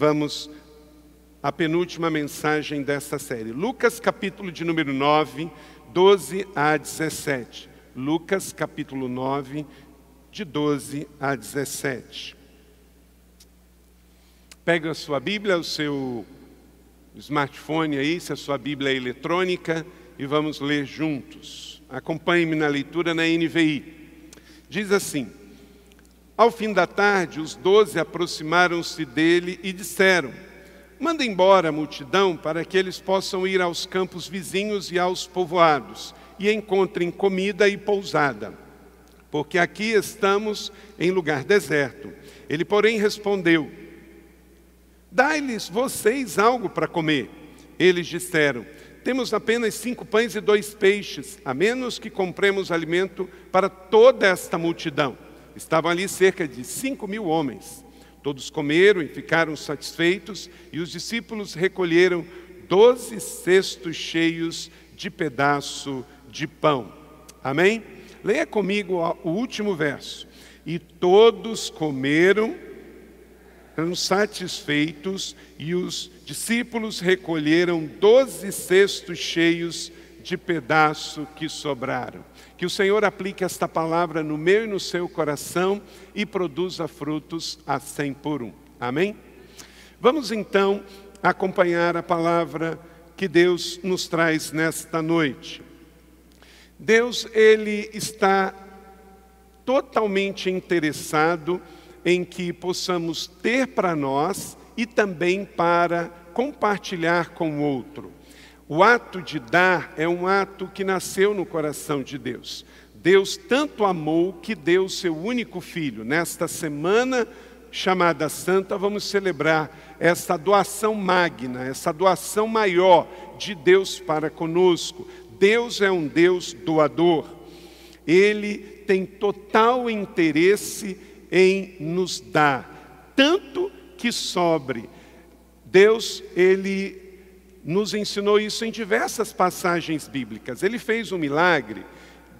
vamos à penúltima mensagem desta série. Lucas, capítulo de número 9, 12 a 17. Lucas, capítulo 9, de 12 a 17. Pega a sua Bíblia, o seu smartphone aí, se a sua Bíblia é eletrônica, e vamos ler juntos. Acompanhe-me na leitura na NVI. Diz assim: Ao fim da tarde, os doze aproximaram-se dele e disseram: Manda embora a multidão para que eles possam ir aos campos vizinhos e aos povoados e encontrem comida e pousada, porque aqui estamos em lugar deserto. Ele, porém, respondeu: Dai-lhes vocês algo para comer. Eles disseram: Temos apenas cinco pães e dois peixes, a menos que compremos alimento para toda esta multidão. Estavam ali cerca de cinco mil homens. Todos comeram e ficaram satisfeitos, e os discípulos recolheram doze cestos cheios de pedaço de pão. Amém? Leia comigo o último verso. E todos comeram eram satisfeitos e os discípulos recolheram doze cestos cheios de pedaço que sobraram. Que o Senhor aplique esta palavra no meu e no seu coração e produza frutos a cem por um. Amém? Vamos então acompanhar a palavra que Deus nos traz nesta noite. Deus, Ele está totalmente interessado em que possamos ter para nós e também para compartilhar com o outro. O ato de dar é um ato que nasceu no coração de Deus. Deus tanto amou que deu seu único filho. Nesta semana chamada Santa, vamos celebrar essa doação magna, essa doação maior de Deus para conosco. Deus é um Deus doador. Ele tem total interesse em nos dar, tanto que sobre. Deus, ele nos ensinou isso em diversas passagens bíblicas. Ele fez um milagre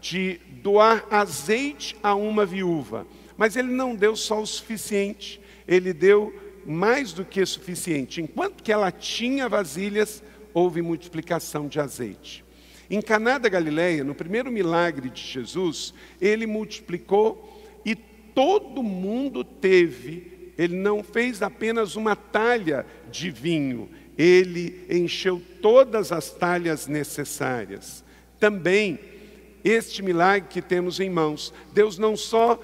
de doar azeite a uma viúva, mas ele não deu só o suficiente, ele deu mais do que o suficiente. Enquanto que ela tinha vasilhas, houve multiplicação de azeite. Em Caná da Galileia, no primeiro milagre de Jesus, ele multiplicou todo mundo teve, ele não fez apenas uma talha de vinho, ele encheu todas as talhas necessárias. Também, este milagre que temos em mãos, Deus não só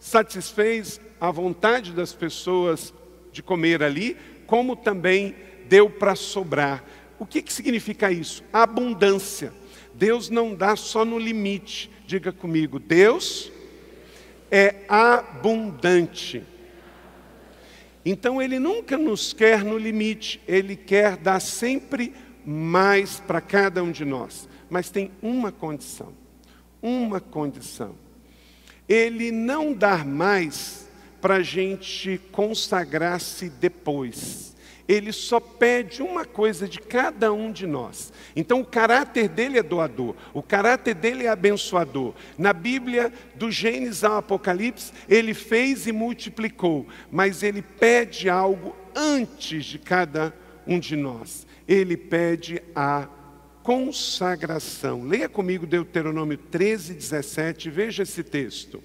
satisfez a vontade das pessoas de comer ali, como também deu para sobrar. O que, que significa isso? abundância. Deus não dá só no limite. Diga comigo, Deus é abundante. Então ele nunca nos quer no limite, ele quer dar sempre mais para cada um de nós. Mas tem uma condição, uma condição. Ele não dar mais para a gente consagrar-se depois ele só pede uma coisa de cada um de nós. Então, o caráter dele é doador, o caráter dele é abençoador. Na Bíblia, do Gênesis ao Apocalipse, ele fez e multiplicou, mas ele pede algo antes de cada um de nós. Ele pede a consagração. Leia comigo Deuteronômio 13, 17, veja esse texto.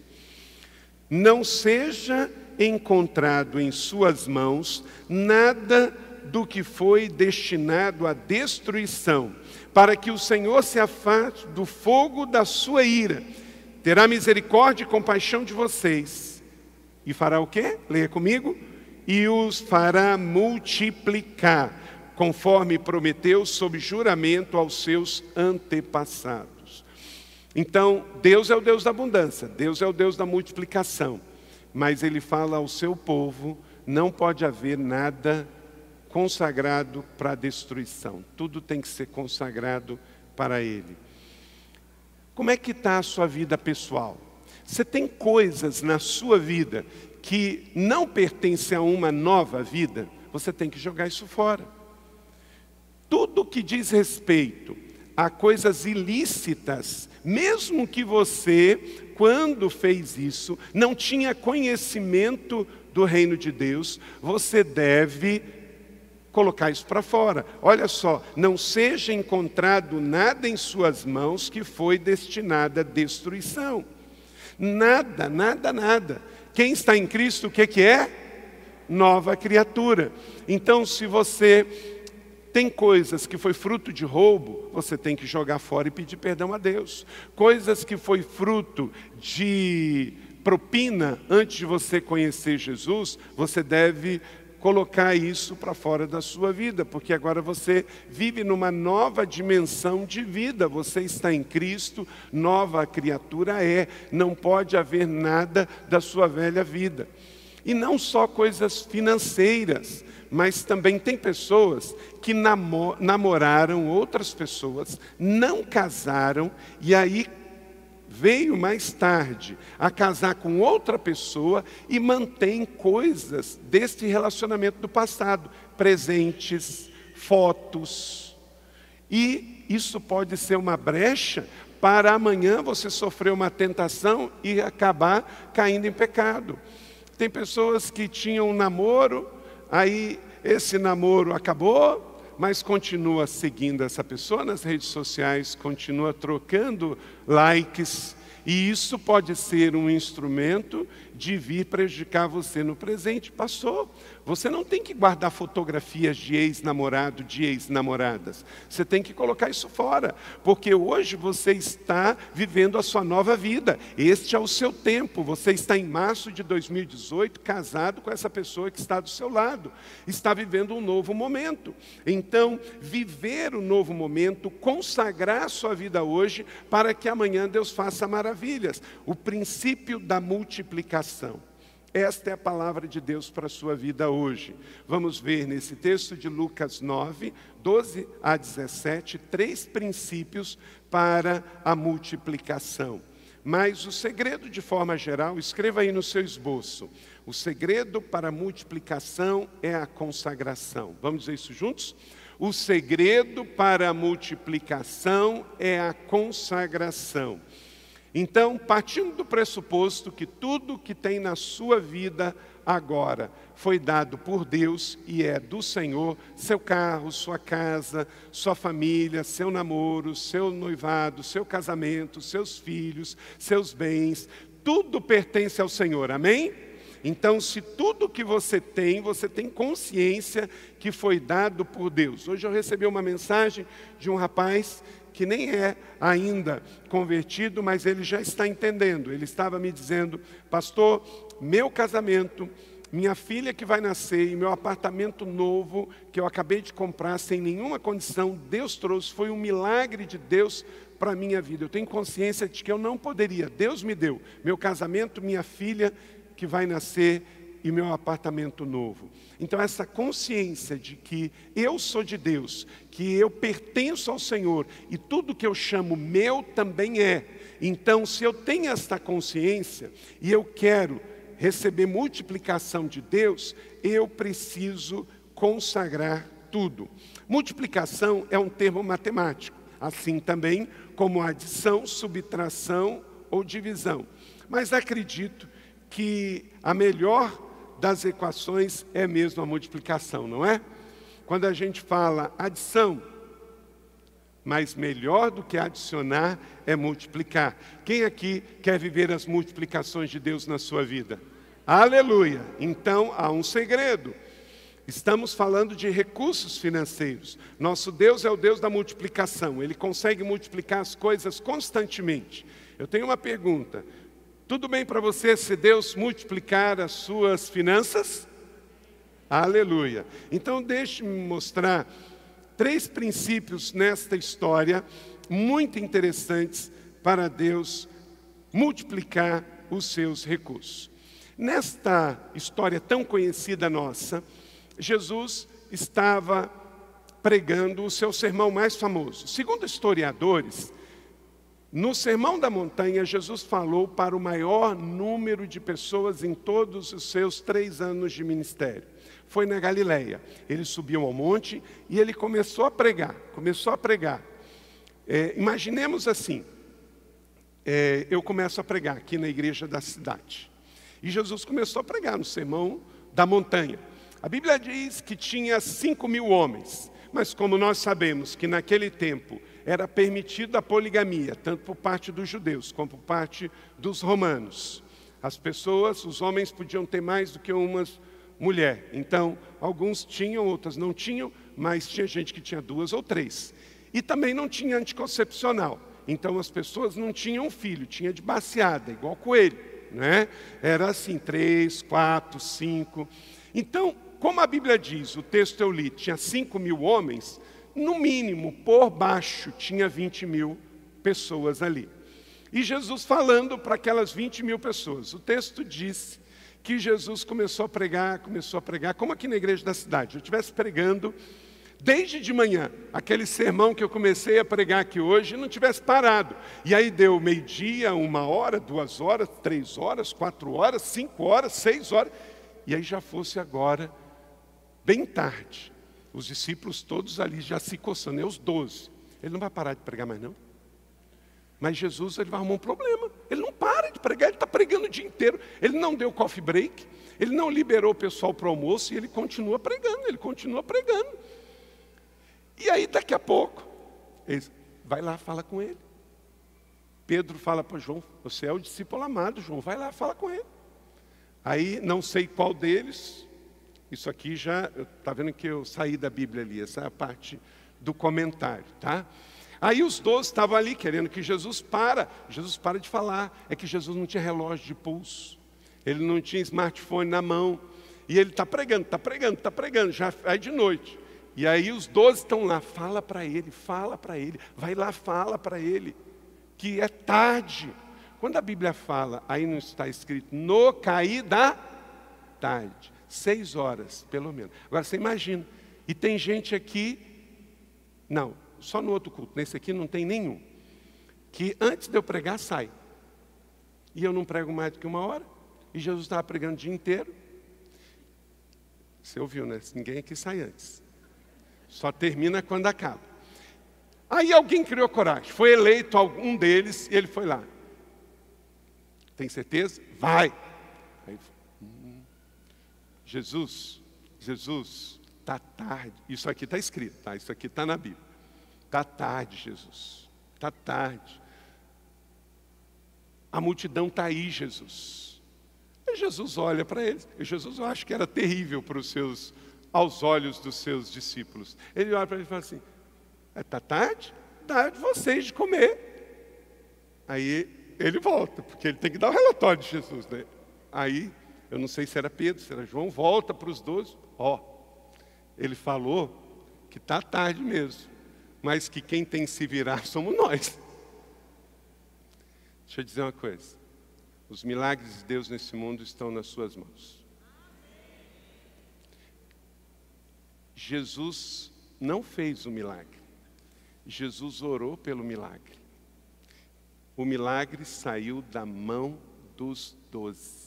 Não seja encontrado em suas mãos nada do que foi destinado à destruição, para que o Senhor se afaste do fogo da sua ira, terá misericórdia e compaixão de vocês, e fará o quê? Leia comigo. E os fará multiplicar, conforme prometeu sob juramento aos seus antepassados. Então, Deus é o Deus da abundância, Deus é o Deus da multiplicação mas ele fala ao seu povo: não pode haver nada consagrado para destruição, tudo tem que ser consagrado para ele. Como é que está a sua vida pessoal? Você tem coisas na sua vida que não pertencem a uma nova vida, você tem que jogar isso fora. Tudo que diz respeito a coisas ilícitas, mesmo que você quando fez isso, não tinha conhecimento do reino de Deus, você deve colocar isso para fora. Olha só, não seja encontrado nada em suas mãos que foi destinado à destruição. Nada, nada, nada. Quem está em Cristo, o que, que é? Nova criatura. Então, se você tem coisas que foi fruto de roubo, você tem que jogar fora e pedir perdão a Deus. Coisas que foi fruto de propina antes de você conhecer Jesus, você deve colocar isso para fora da sua vida, porque agora você vive numa nova dimensão de vida. Você está em Cristo, nova criatura é, não pode haver nada da sua velha vida. E não só coisas financeiras, mas também tem pessoas que namoraram outras pessoas, não casaram e aí veio mais tarde a casar com outra pessoa e mantém coisas deste relacionamento do passado, presentes, fotos. E isso pode ser uma brecha para amanhã você sofrer uma tentação e acabar caindo em pecado. Tem pessoas que tinham um namoro, aí esse namoro acabou, mas continua seguindo essa pessoa nas redes sociais, continua trocando likes, e isso pode ser um instrumento de vir prejudicar você no presente. Passou. Você não tem que guardar fotografias de ex-namorado, de ex-namoradas. Você tem que colocar isso fora, porque hoje você está vivendo a sua nova vida. Este é o seu tempo. Você está em março de 2018 casado com essa pessoa que está do seu lado. Está vivendo um novo momento. Então, viver o novo momento, consagrar a sua vida hoje para que amanhã Deus faça maravilhas. O princípio da multiplicação. Esta é a palavra de Deus para a sua vida hoje. Vamos ver nesse texto de Lucas 9, 12 a 17, três princípios para a multiplicação. Mas o segredo, de forma geral, escreva aí no seu esboço. O segredo para a multiplicação é a consagração. Vamos dizer isso juntos? O segredo para a multiplicação é a consagração. Então, partindo do pressuposto que tudo que tem na sua vida agora foi dado por Deus e é do Senhor, seu carro, sua casa, sua família, seu namoro, seu noivado, seu casamento, seus filhos, seus bens, tudo pertence ao Senhor, amém? Então, se tudo que você tem, você tem consciência que foi dado por Deus. Hoje eu recebi uma mensagem de um rapaz que nem é ainda convertido, mas ele já está entendendo. Ele estava me dizendo, pastor, meu casamento, minha filha que vai nascer e meu apartamento novo que eu acabei de comprar sem nenhuma condição, Deus trouxe, foi um milagre de Deus para a minha vida. Eu tenho consciência de que eu não poderia, Deus me deu meu casamento, minha filha que vai nascer e meu apartamento novo. Então, essa consciência de que eu sou de Deus, que eu pertenço ao Senhor e tudo que eu chamo meu também é. Então, se eu tenho esta consciência e eu quero receber multiplicação de Deus, eu preciso consagrar tudo. Multiplicação é um termo matemático, assim também como adição, subtração ou divisão. Mas acredito que a melhor das equações é mesmo a multiplicação, não é? Quando a gente fala adição, mas melhor do que adicionar é multiplicar. Quem aqui quer viver as multiplicações de Deus na sua vida? Aleluia! Então há um segredo. Estamos falando de recursos financeiros. Nosso Deus é o Deus da multiplicação. Ele consegue multiplicar as coisas constantemente. Eu tenho uma pergunta: tudo bem para você se Deus multiplicar as suas finanças? Aleluia. Então, deixe-me mostrar três princípios nesta história muito interessantes para Deus multiplicar os seus recursos. Nesta história tão conhecida nossa, Jesus estava pregando o seu sermão mais famoso. Segundo historiadores, no Sermão da Montanha, Jesus falou para o maior número de pessoas em todos os seus três anos de ministério. Foi na Galileia. Ele subiu ao monte e ele começou a pregar. Começou a pregar. É, imaginemos assim: é, eu começo a pregar aqui na igreja da cidade. E Jesus começou a pregar no sermão da montanha. A Bíblia diz que tinha cinco mil homens, mas como nós sabemos que naquele tempo era permitida a poligamia, tanto por parte dos judeus como por parte dos romanos. As pessoas, os homens podiam ter mais do que uma mulher. Então, alguns tinham, outras não tinham, mas tinha gente que tinha duas ou três. E também não tinha anticoncepcional. Então as pessoas não tinham filho, tinha de baseada, igual coelho. Né? Era assim, três, quatro, cinco. Então, como a Bíblia diz, o texto eu li, tinha cinco mil homens, no mínimo, por baixo, tinha 20 mil pessoas ali. E Jesus falando para aquelas 20 mil pessoas. O texto diz que Jesus começou a pregar, começou a pregar, como aqui na igreja da cidade. Eu estivesse pregando desde de manhã, aquele sermão que eu comecei a pregar aqui hoje, não tivesse parado. E aí deu meio-dia, uma hora, duas horas, três horas, quatro horas, cinco horas, seis horas, e aí já fosse agora, bem tarde. Os discípulos todos ali já se coçando, é os doze. Ele não vai parar de pregar mais, não. Mas Jesus ele vai arrumar um problema. Ele não para de pregar, ele está pregando o dia inteiro. Ele não deu coffee break, ele não liberou o pessoal para o almoço e ele continua pregando, ele continua pregando. E aí, daqui a pouco, ele vai lá, fala com ele. Pedro fala para João: Você é o discípulo amado, João, vai lá, fala com ele. Aí, não sei qual deles, isso aqui já, está vendo que eu saí da Bíblia ali, essa é a parte do comentário, tá? Aí os doze estavam ali querendo que Jesus para. Jesus para de falar. É que Jesus não tinha relógio de pulso. Ele não tinha smartphone na mão. E ele está pregando, está pregando, está pregando. Já é de noite. E aí os doze estão lá, fala para ele, fala para ele, vai lá, fala para ele, que é tarde. Quando a Bíblia fala, aí não está escrito, no cair da tarde, seis horas, pelo menos. Agora você imagina, e tem gente aqui, não, só no outro culto, nesse aqui não tem nenhum, que antes de eu pregar sai. E eu não prego mais do que uma hora, e Jesus estava pregando o dia inteiro. Você ouviu, né? Ninguém aqui sai antes. Só termina quando acaba. Aí alguém criou coragem, foi eleito algum deles e ele foi lá. Tem certeza? Vai. Jesus, Jesus, está tarde. Isso aqui está escrito, tá? Isso aqui está na Bíblia. Está tarde, Jesus. Está tarde. A multidão está aí, Jesus. E Jesus olha para eles. E Jesus, eu acho que era terrível para os seus aos olhos dos seus discípulos. Ele olha para ele e fala assim: está é, tarde? Dá de vocês de comer. Aí ele volta, porque ele tem que dar o relatório de Jesus. Né? Aí, eu não sei se era Pedro, se era João, volta para os doze. Ó, ele falou que está tarde mesmo, mas que quem tem que se virar somos nós. Deixa eu dizer uma coisa: os milagres de Deus nesse mundo estão nas suas mãos. Jesus não fez o milagre. Jesus orou pelo milagre. O milagre saiu da mão dos doze.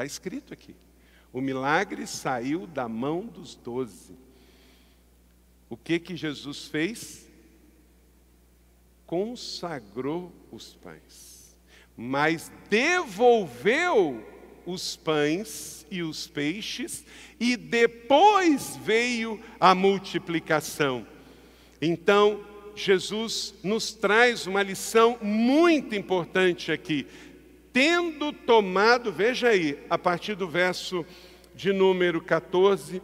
Está escrito aqui. O milagre saiu da mão dos doze. O que que Jesus fez? Consagrou os pães, mas devolveu os pães e os peixes, e depois veio a multiplicação. Então, Jesus nos traz uma lição muito importante aqui. Tendo tomado, veja aí, a partir do verso de número 14,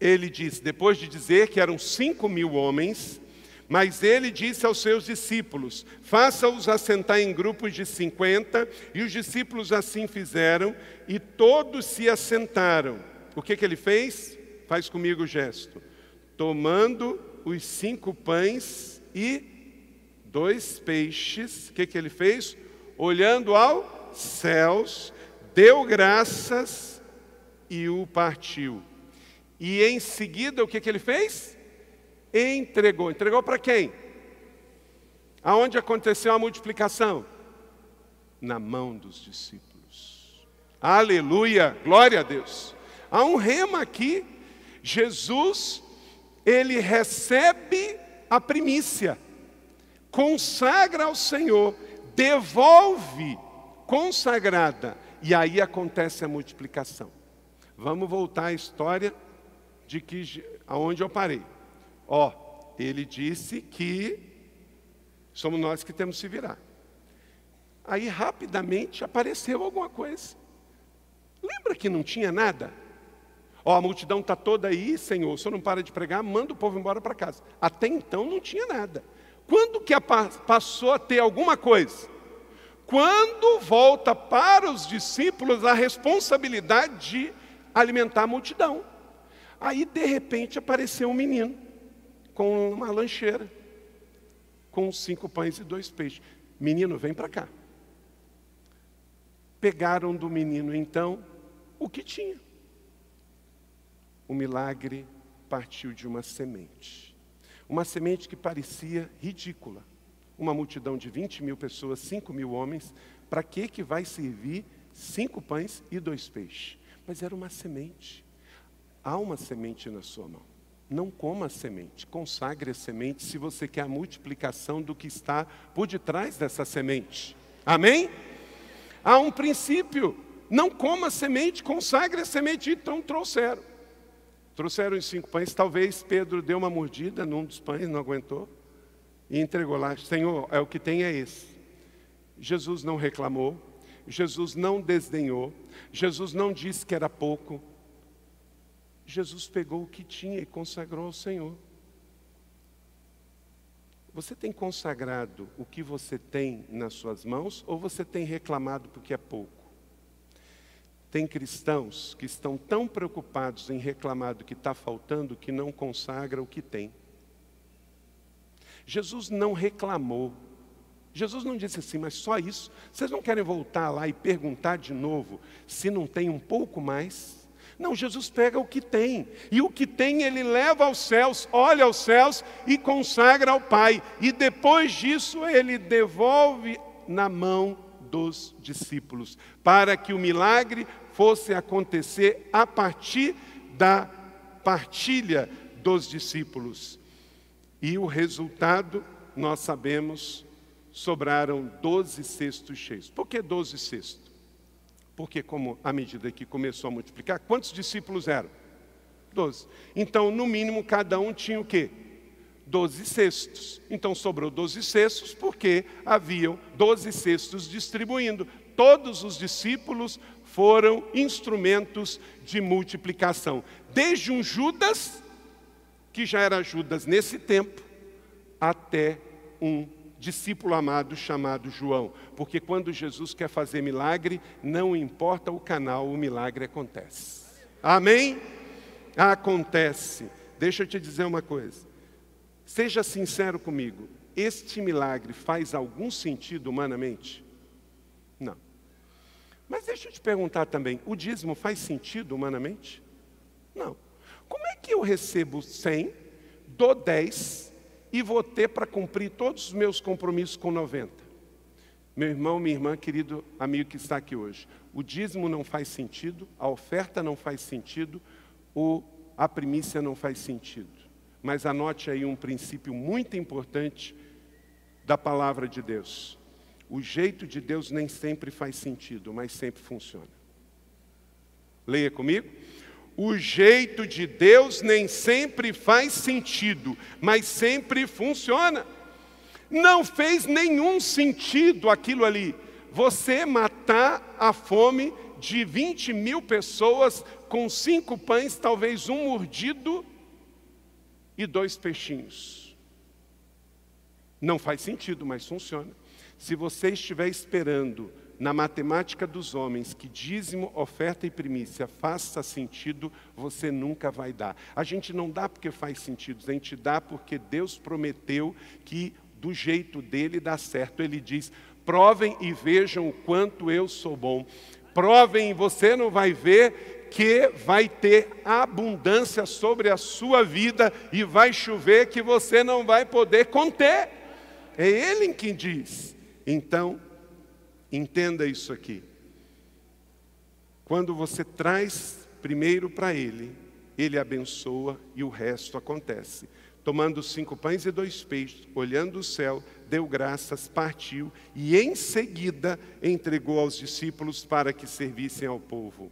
ele diz: depois de dizer que eram cinco mil homens, mas ele disse aos seus discípulos: Faça-os assentar em grupos de cinquenta, e os discípulos assim fizeram, e todos se assentaram. O que, que ele fez? Faz comigo o gesto. Tomando os cinco pães e dois peixes, o que, que ele fez? Olhando aos céus, deu graças e o partiu. E em seguida, o que, que ele fez? entregou. Entregou para quem? Aonde aconteceu a multiplicação? Na mão dos discípulos. Aleluia, glória a Deus. Há um rema aqui. Jesus, ele recebe a primícia. consagra ao Senhor, devolve consagrada, e aí acontece a multiplicação. Vamos voltar à história de que aonde eu parei. Ó, ele disse que somos nós que temos que se virar. Aí rapidamente apareceu alguma coisa. Lembra que não tinha nada? Ó, a multidão está toda aí, Senhor, o Senhor não para de pregar, manda o povo embora para casa. Até então não tinha nada. Quando que passou a ter alguma coisa? Quando volta para os discípulos a responsabilidade de alimentar a multidão. Aí, de repente, apareceu um menino com uma lancheira, com cinco pães e dois peixes. Menino, vem para cá. Pegaram do menino, então, o que tinha. O milagre partiu de uma semente. Uma semente que parecia ridícula. Uma multidão de 20 mil pessoas, 5 mil homens, para que, que vai servir cinco pães e dois peixes? Mas era uma semente. Há uma semente na sua mão. Não coma a semente, consagre a semente se você quer a multiplicação do que está por detrás dessa semente. Amém? Há um princípio. Não coma a semente, consagre a semente. Então trouxeram. Trouxeram os cinco pães. Talvez Pedro deu uma mordida num dos pães, não aguentou. E entregou lá. Senhor, é o que tem é esse. Jesus não reclamou. Jesus não desdenhou. Jesus não disse que era pouco. Jesus pegou o que tinha e consagrou ao Senhor. Você tem consagrado o que você tem nas suas mãos ou você tem reclamado porque é pouco? Tem cristãos que estão tão preocupados em reclamar do que está faltando que não consagra o que tem. Jesus não reclamou. Jesus não disse assim, mas só isso. Vocês não querem voltar lá e perguntar de novo se não tem um pouco mais? Não, Jesus pega o que tem, e o que tem ele leva aos céus, olha aos céus e consagra ao Pai, e depois disso ele devolve na mão dos discípulos, para que o milagre fosse acontecer a partir da partilha dos discípulos. E o resultado, nós sabemos, sobraram doze cestos cheios. Por que doze cestos? Porque, como à medida que começou a multiplicar, quantos discípulos eram? Doze. Então, no mínimo, cada um tinha o quê? Doze cestos. Então, sobrou doze cestos, porque haviam doze cestos distribuindo. Todos os discípulos foram instrumentos de multiplicação. Desde um Judas, que já era Judas nesse tempo, até um discípulo amado chamado João, porque quando Jesus quer fazer milagre, não importa o canal, o milagre acontece. Amém? Acontece. Deixa eu te dizer uma coisa. Seja sincero comigo. Este milagre faz algum sentido humanamente? Não. Mas deixa eu te perguntar também: o dízimo faz sentido humanamente? Não. Como é que eu recebo 100, dou 10 e vou ter para cumprir todos os meus compromissos com 90. Meu irmão, minha irmã, querido amigo que está aqui hoje, o dízimo não faz sentido, a oferta não faz sentido, o, a primícia não faz sentido. Mas anote aí um princípio muito importante da palavra de Deus. O jeito de Deus nem sempre faz sentido, mas sempre funciona. Leia comigo. O jeito de Deus nem sempre faz sentido, mas sempre funciona. Não fez nenhum sentido aquilo ali. Você matar a fome de 20 mil pessoas com cinco pães, talvez um mordido e dois peixinhos. Não faz sentido, mas funciona. Se você estiver esperando na matemática dos homens que dízimo, oferta e primícia faça sentido, você nunca vai dar. A gente não dá porque faz sentido, a gente dá porque Deus prometeu que do jeito dele dá certo. Ele diz: provem e vejam o quanto eu sou bom. Provem e você não vai ver que vai ter abundância sobre a sua vida e vai chover que você não vai poder conter. É Ele quem diz. Então, Entenda isso aqui. Quando você traz primeiro para Ele, Ele abençoa e o resto acontece. tomando cinco pães e dois peixes, olhando o céu, deu graças, partiu e em seguida entregou aos discípulos para que servissem ao povo.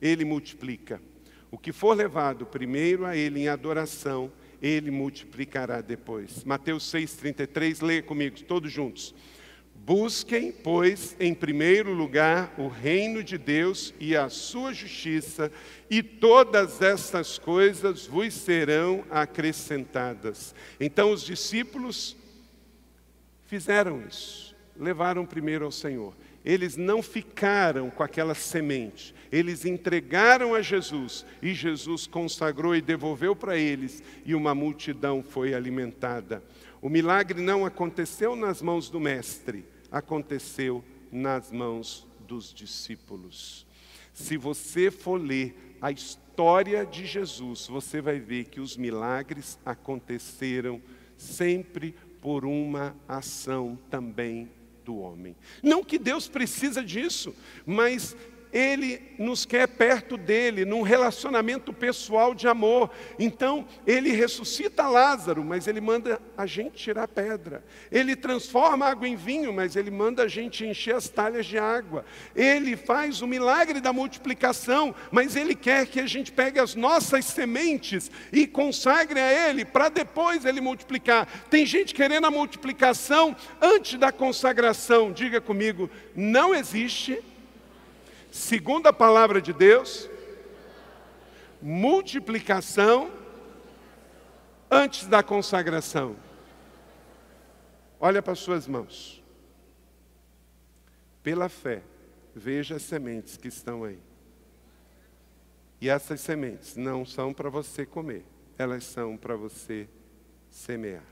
Ele multiplica. O que for levado primeiro a ele em adoração, ele multiplicará depois. Mateus 6,33, leia comigo, todos juntos. Busquem, pois, em primeiro lugar o reino de Deus e a sua justiça, e todas estas coisas vos serão acrescentadas. Então os discípulos fizeram isso, levaram primeiro ao Senhor. Eles não ficaram com aquela semente, eles entregaram a Jesus e Jesus consagrou e devolveu para eles, e uma multidão foi alimentada. O milagre não aconteceu nas mãos do Mestre, aconteceu nas mãos dos discípulos. Se você for ler a história de Jesus, você vai ver que os milagres aconteceram sempre por uma ação também do homem. Não que Deus precisa disso, mas ele nos quer perto dele, num relacionamento pessoal de amor. Então, ele ressuscita Lázaro, mas ele manda a gente tirar pedra. Ele transforma água em vinho, mas ele manda a gente encher as talhas de água. Ele faz o milagre da multiplicação, mas ele quer que a gente pegue as nossas sementes e consagre a ele, para depois ele multiplicar. Tem gente querendo a multiplicação antes da consagração. Diga comigo, não existe segundo a palavra de Deus, multiplicação antes da consagração. Olha para suas mãos. Pela fé, veja as sementes que estão aí. E essas sementes não são para você comer, elas são para você semear.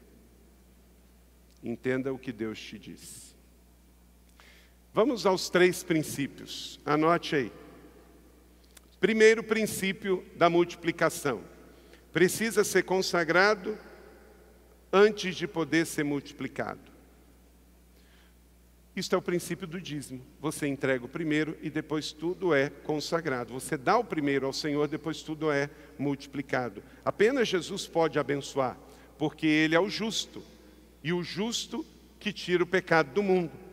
Entenda o que Deus te disse. Vamos aos três princípios. Anote aí. Primeiro princípio da multiplicação. Precisa ser consagrado antes de poder ser multiplicado. Isto é o princípio do dízimo. Você entrega o primeiro e depois tudo é consagrado. Você dá o primeiro ao Senhor, depois tudo é multiplicado. Apenas Jesus pode abençoar, porque Ele é o justo. E o justo que tira o pecado do mundo.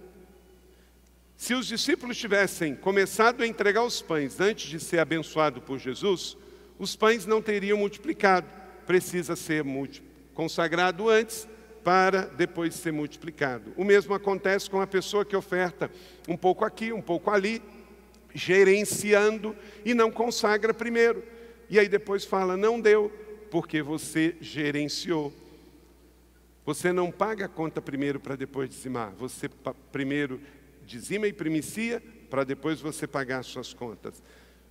Se os discípulos tivessem começado a entregar os pães antes de ser abençoado por Jesus, os pães não teriam multiplicado. Precisa ser consagrado antes para depois ser multiplicado. O mesmo acontece com a pessoa que oferta um pouco aqui, um pouco ali, gerenciando e não consagra primeiro. E aí depois fala: não deu, porque você gerenciou. Você não paga a conta primeiro para depois dizimar. Você primeiro dizima e primicia, para depois você pagar suas contas.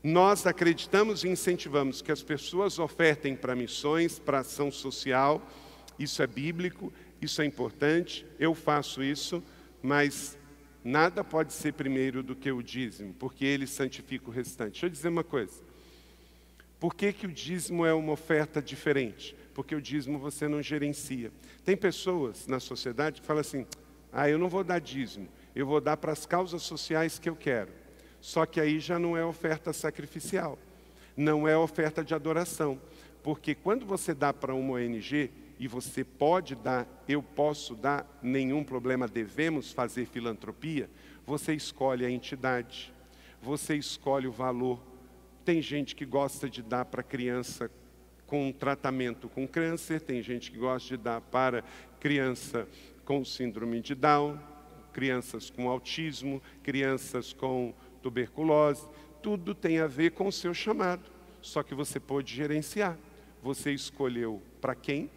Nós acreditamos e incentivamos que as pessoas ofertem para missões, para ação social, isso é bíblico, isso é importante, eu faço isso, mas nada pode ser primeiro do que o dízimo, porque ele santifica o restante. Deixa eu dizer uma coisa. Por que, que o dízimo é uma oferta diferente? Porque o dízimo você não gerencia. Tem pessoas na sociedade que falam assim: ah, eu não vou dar dízimo, eu vou dar para as causas sociais que eu quero. Só que aí já não é oferta sacrificial, não é oferta de adoração. Porque quando você dá para uma ONG, e você pode dar, eu posso dar, nenhum problema, devemos fazer filantropia, você escolhe a entidade, você escolhe o valor. Tem gente que gosta de dar para criança com tratamento com câncer, tem gente que gosta de dar para criança com síndrome de Down, crianças com autismo, crianças com tuberculose, tudo tem a ver com o seu chamado. Só que você pode gerenciar. Você escolheu para quem,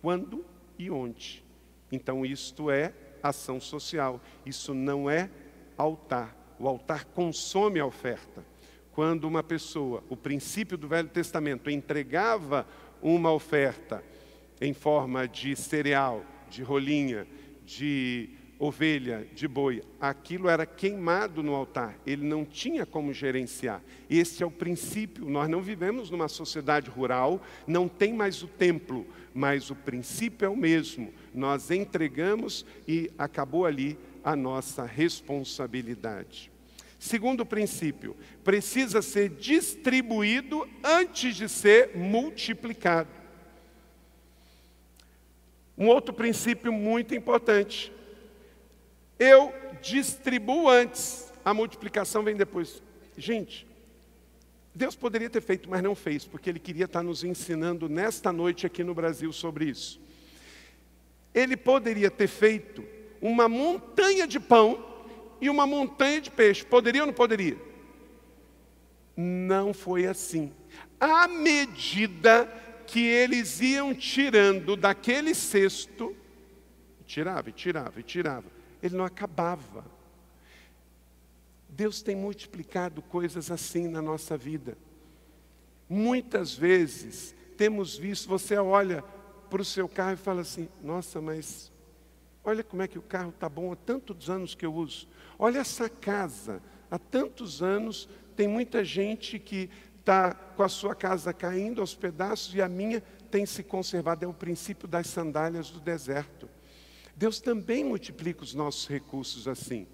quando e onde. Então isto é ação social. Isso não é altar. O altar consome a oferta. Quando uma pessoa, o princípio do Velho Testamento, entregava uma oferta em forma de cereal, de rolinha, de ovelha, de boi, aquilo era queimado no altar, ele não tinha como gerenciar. Esse é o princípio. Nós não vivemos numa sociedade rural, não tem mais o templo, mas o princípio é o mesmo. Nós entregamos e acabou ali a nossa responsabilidade. Segundo princípio, precisa ser distribuído antes de ser multiplicado. Um outro princípio muito importante. Eu distribuo antes, a multiplicação vem depois. Gente, Deus poderia ter feito, mas não fez, porque Ele queria estar nos ensinando nesta noite aqui no Brasil sobre isso. Ele poderia ter feito uma montanha de pão e uma montanha de peixe. Poderia ou não poderia? Não foi assim. À medida que eles iam tirando daquele cesto, tirava e tirava e tirava, ele não acabava. Deus tem multiplicado coisas assim na nossa vida. Muitas vezes temos visto, você olha para o seu carro e fala assim: nossa, mas olha como é que o carro está bom há tantos anos que eu uso. Olha essa casa, há tantos anos tem muita gente que está com a sua casa caindo aos pedaços e a minha tem se conservado. É o princípio das sandálias do deserto. Deus também multiplica os nossos recursos assim.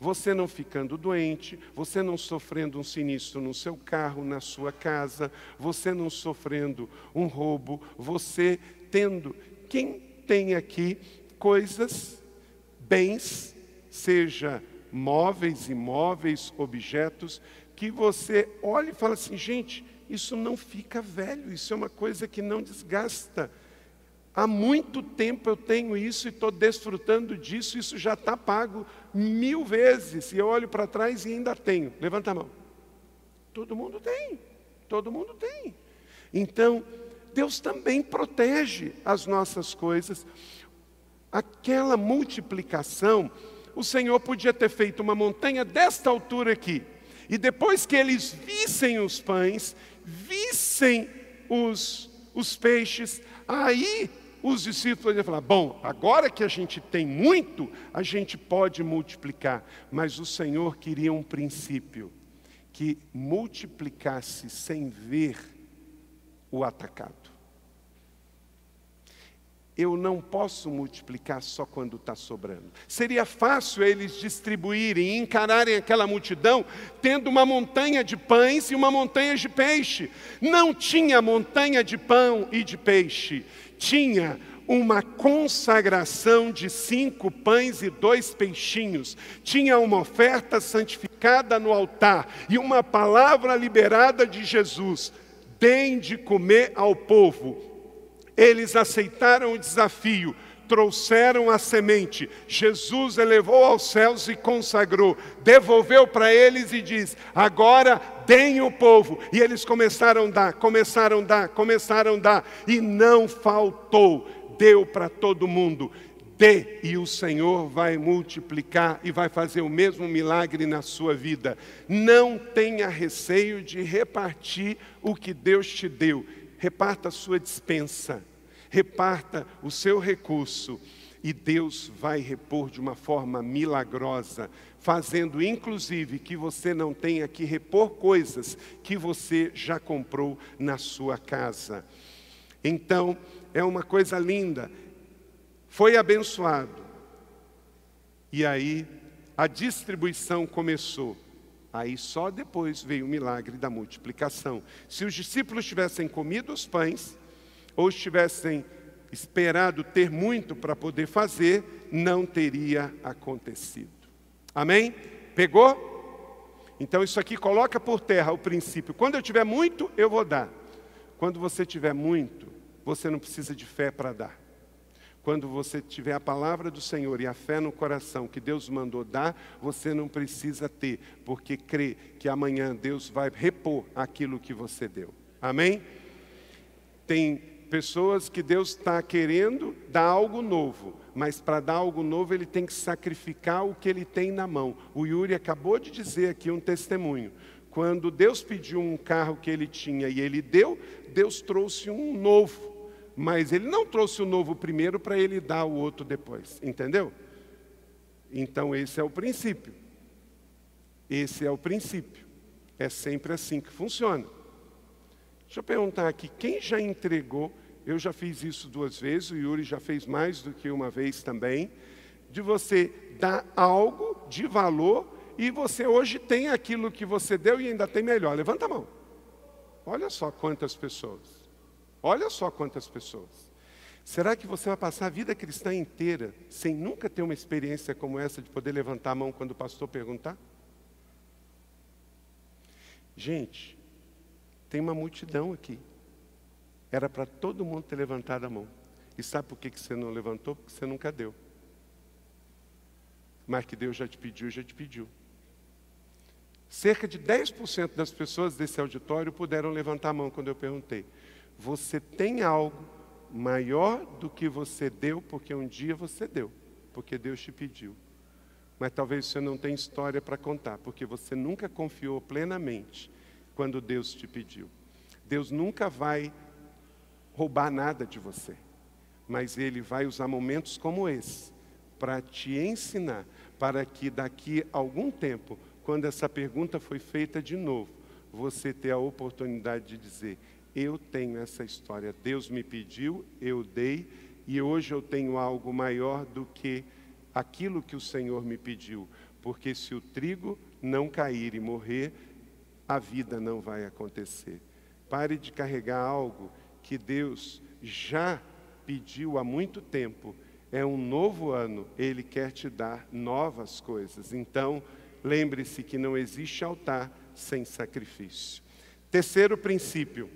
Você não ficando doente, você não sofrendo um sinistro no seu carro, na sua casa, você não sofrendo um roubo, você tendo. Quem tem aqui coisas, bens, seja móveis, imóveis, objetos, que você olha e fala assim, gente, isso não fica velho, isso é uma coisa que não desgasta. Há muito tempo eu tenho isso e estou desfrutando disso, isso já está pago mil vezes. E eu olho para trás e ainda tenho. Levanta a mão. Todo mundo tem, todo mundo tem. Então, Deus também protege as nossas coisas. Aquela multiplicação, o Senhor podia ter feito uma montanha desta altura aqui, e depois que eles vissem os pães, vissem os, os peixes, aí os discípulos iam falar: bom, agora que a gente tem muito, a gente pode multiplicar. Mas o Senhor queria um princípio que multiplicasse sem ver o atacado. Eu não posso multiplicar só quando está sobrando. Seria fácil eles distribuírem e encararem aquela multidão tendo uma montanha de pães e uma montanha de peixe. Não tinha montanha de pão e de peixe, tinha uma consagração de cinco pães e dois peixinhos, tinha uma oferta santificada no altar e uma palavra liberada de Jesus: deem de comer ao povo. Eles aceitaram o desafio, trouxeram a semente. Jesus elevou aos céus e consagrou, devolveu para eles e diz: agora deem o povo. E eles começaram a dar, começaram a dar, começaram a dar, e não faltou deu para todo mundo. Dê e o Senhor vai multiplicar e vai fazer o mesmo milagre na sua vida. Não tenha receio de repartir o que Deus te deu. Reparta a sua dispensa, reparta o seu recurso e Deus vai repor de uma forma milagrosa, fazendo inclusive que você não tenha que repor coisas que você já comprou na sua casa. Então, é uma coisa linda. Foi abençoado. E aí a distribuição começou. Aí só depois veio o milagre da multiplicação. Se os discípulos tivessem comido os pães, ou estivessem esperado ter muito para poder fazer, não teria acontecido. Amém? Pegou? Então isso aqui coloca por terra o princípio. Quando eu tiver muito, eu vou dar. Quando você tiver muito, você não precisa de fé para dar. Quando você tiver a palavra do Senhor e a fé no coração que Deus mandou dar, você não precisa ter, porque crê que amanhã Deus vai repor aquilo que você deu. Amém? Tem pessoas que Deus está querendo dar algo novo, mas para dar algo novo ele tem que sacrificar o que ele tem na mão. O Yuri acabou de dizer aqui um testemunho. Quando Deus pediu um carro que ele tinha e ele deu, Deus trouxe um novo mas ele não trouxe o novo primeiro para ele dar o outro depois, entendeu? Então esse é o princípio. Esse é o princípio. É sempre assim que funciona. Deixa eu perguntar aqui, quem já entregou? Eu já fiz isso duas vezes, o Yuri já fez mais do que uma vez também, de você dar algo de valor e você hoje tem aquilo que você deu e ainda tem melhor. Levanta a mão. Olha só quantas pessoas. Olha só quantas pessoas. Será que você vai passar a vida cristã inteira sem nunca ter uma experiência como essa de poder levantar a mão quando o pastor perguntar? Gente, tem uma multidão aqui. Era para todo mundo ter levantado a mão. E sabe por que você não levantou? Porque você nunca deu. Mas que Deus já te pediu, já te pediu. Cerca de 10% das pessoas desse auditório puderam levantar a mão quando eu perguntei. Você tem algo maior do que você deu, porque um dia você deu, porque Deus te pediu. Mas talvez você não tenha história para contar, porque você nunca confiou plenamente quando Deus te pediu. Deus nunca vai roubar nada de você, mas Ele vai usar momentos como esse para te ensinar, para que daqui a algum tempo, quando essa pergunta foi feita de novo, você ter a oportunidade de dizer: Eu tenho essa história, Deus me pediu, eu dei, e hoje eu tenho algo maior do que aquilo que o Senhor me pediu, porque se o trigo não cair e morrer, a vida não vai acontecer. Pare de carregar algo que Deus já pediu há muito tempo. É um novo ano, Ele quer te dar novas coisas. Então, lembre-se que não existe altar sem sacrifício. Terceiro princípio: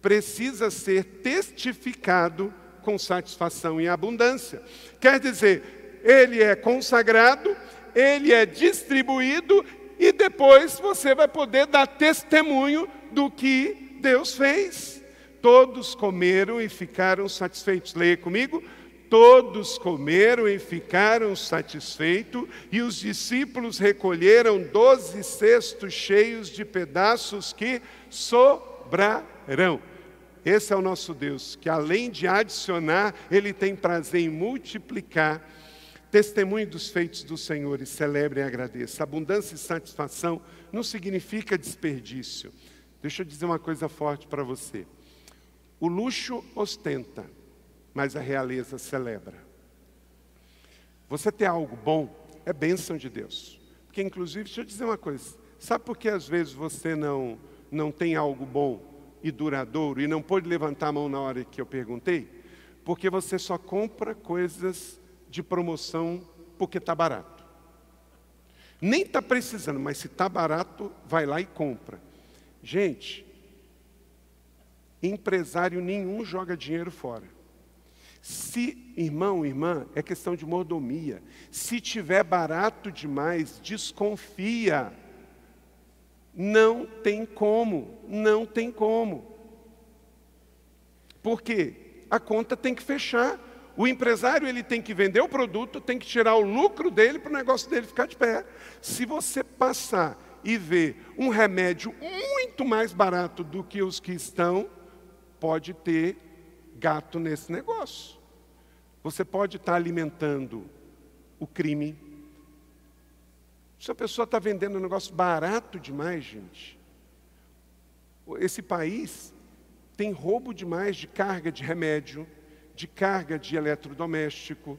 precisa ser testificado com satisfação e abundância. Quer dizer, ele é consagrado, ele é distribuído e depois você vai poder dar testemunho do que Deus fez. Todos comeram e ficaram satisfeitos. Leia comigo. Todos comeram e ficaram satisfeitos, e os discípulos recolheram doze cestos cheios de pedaços que sobrarão. Esse é o nosso Deus, que além de adicionar, Ele tem prazer em multiplicar Testemunhe dos feitos do Senhor e celebre e agradeça. Abundância e satisfação não significa desperdício. Deixa eu dizer uma coisa forte para você. O luxo ostenta, mas a realeza celebra. Você ter algo bom é bênção de Deus. Porque, inclusive, deixa eu dizer uma coisa. Sabe por que às vezes você não, não tem algo bom e duradouro e não pode levantar a mão na hora que eu perguntei? Porque você só compra coisas de promoção porque está barato. Nem está precisando, mas se está barato, vai lá e compra. Gente, empresário nenhum joga dinheiro fora. Se, irmão, irmã, é questão de mordomia. Se tiver barato demais, desconfia. Não tem como, não tem como. Por quê? A conta tem que fechar. O empresário ele tem que vender o produto, tem que tirar o lucro dele para o negócio dele ficar de pé. Se você passar e ver um remédio muito mais barato do que os que estão, pode ter gato nesse negócio. Você pode estar alimentando o crime. Se a pessoa está vendendo um negócio barato demais, gente, esse país tem roubo demais de carga de remédio, de carga de eletrodoméstico.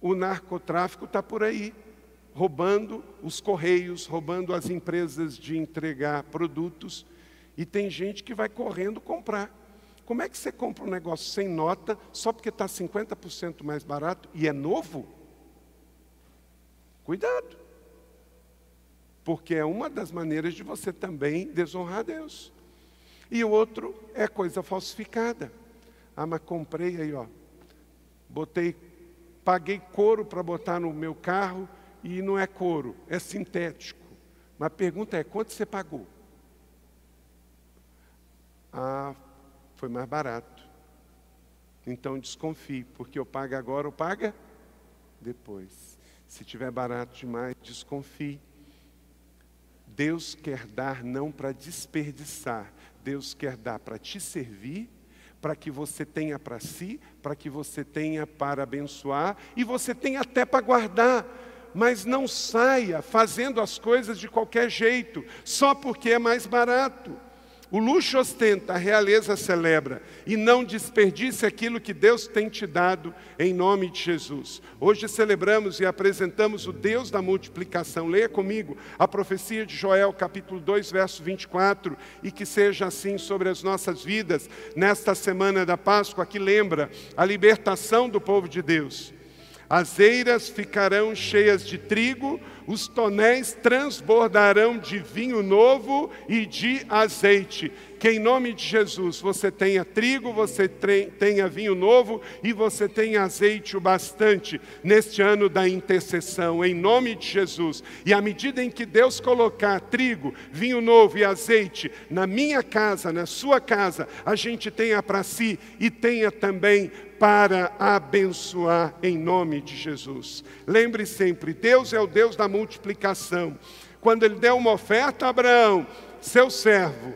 O narcotráfico está por aí, roubando os correios, roubando as empresas de entregar produtos. E tem gente que vai correndo comprar. Como é que você compra um negócio sem nota só porque está 50% mais barato e é novo? Cuidado. Porque é uma das maneiras de você também desonrar Deus. E o outro é coisa falsificada. Ah, mas comprei aí, ó. Botei, paguei couro para botar no meu carro e não é couro, é sintético. Mas a pergunta é: quanto você pagou? Ah, foi mais barato. Então desconfie, porque eu pago agora ou paga depois. Se tiver barato demais, desconfie. Deus quer dar não para desperdiçar, Deus quer dar para te servir para que você tenha para si, para que você tenha para abençoar e você tenha até para guardar. Mas não saia fazendo as coisas de qualquer jeito, só porque é mais barato. O luxo ostenta, a realeza celebra, e não desperdice aquilo que Deus tem te dado em nome de Jesus. Hoje celebramos e apresentamos o Deus da multiplicação. Leia comigo a profecia de Joel, capítulo 2, verso 24, e que seja assim sobre as nossas vidas nesta semana da Páscoa, que lembra a libertação do povo de Deus. As eiras ficarão cheias de trigo, os tonéis transbordarão de vinho novo e de azeite. Que em nome de Jesus você tenha trigo, você tenha vinho novo e você tenha azeite o bastante neste ano da intercessão, em nome de Jesus. E à medida em que Deus colocar trigo, vinho novo e azeite na minha casa, na sua casa, a gente tenha para si e tenha também para abençoar em nome de Jesus. Lembre sempre, Deus é o Deus da multiplicação. Quando ele deu uma oferta a Abraão, seu servo,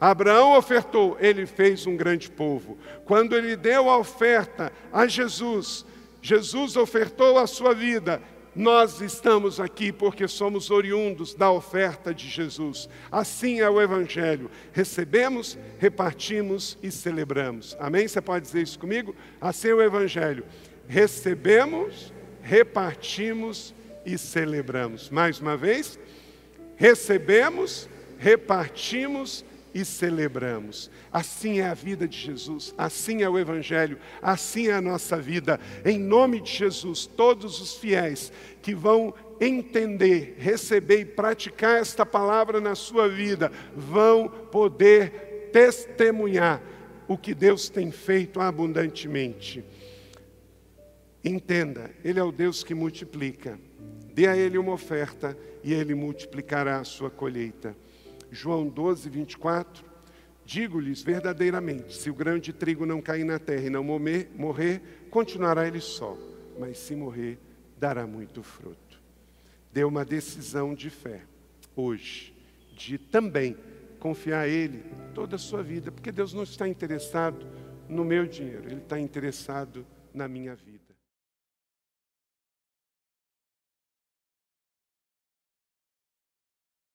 Abraão ofertou, ele fez um grande povo. Quando ele deu a oferta a Jesus, Jesus ofertou a sua vida, nós estamos aqui porque somos oriundos da oferta de Jesus. Assim é o Evangelho. Recebemos, repartimos e celebramos. Amém? Você pode dizer isso comigo? Assim é o Evangelho. Recebemos, repartimos e celebramos. Mais uma vez, recebemos, repartimos e celebramos. Assim é a vida de Jesus, assim é o Evangelho, assim é a nossa vida. Em nome de Jesus, todos os fiéis que vão entender, receber e praticar esta palavra na sua vida, vão poder testemunhar o que Deus tem feito abundantemente. Entenda, Ele é o Deus que multiplica. Dê a Ele uma oferta e Ele multiplicará a sua colheita. João 12, 24. Digo-lhes verdadeiramente: se o grão de trigo não cair na terra e não morrer, continuará ele só, mas se morrer, dará muito fruto. Dê uma decisão de fé hoje, de também confiar a Ele toda a sua vida, porque Deus não está interessado no meu dinheiro, Ele está interessado na minha vida.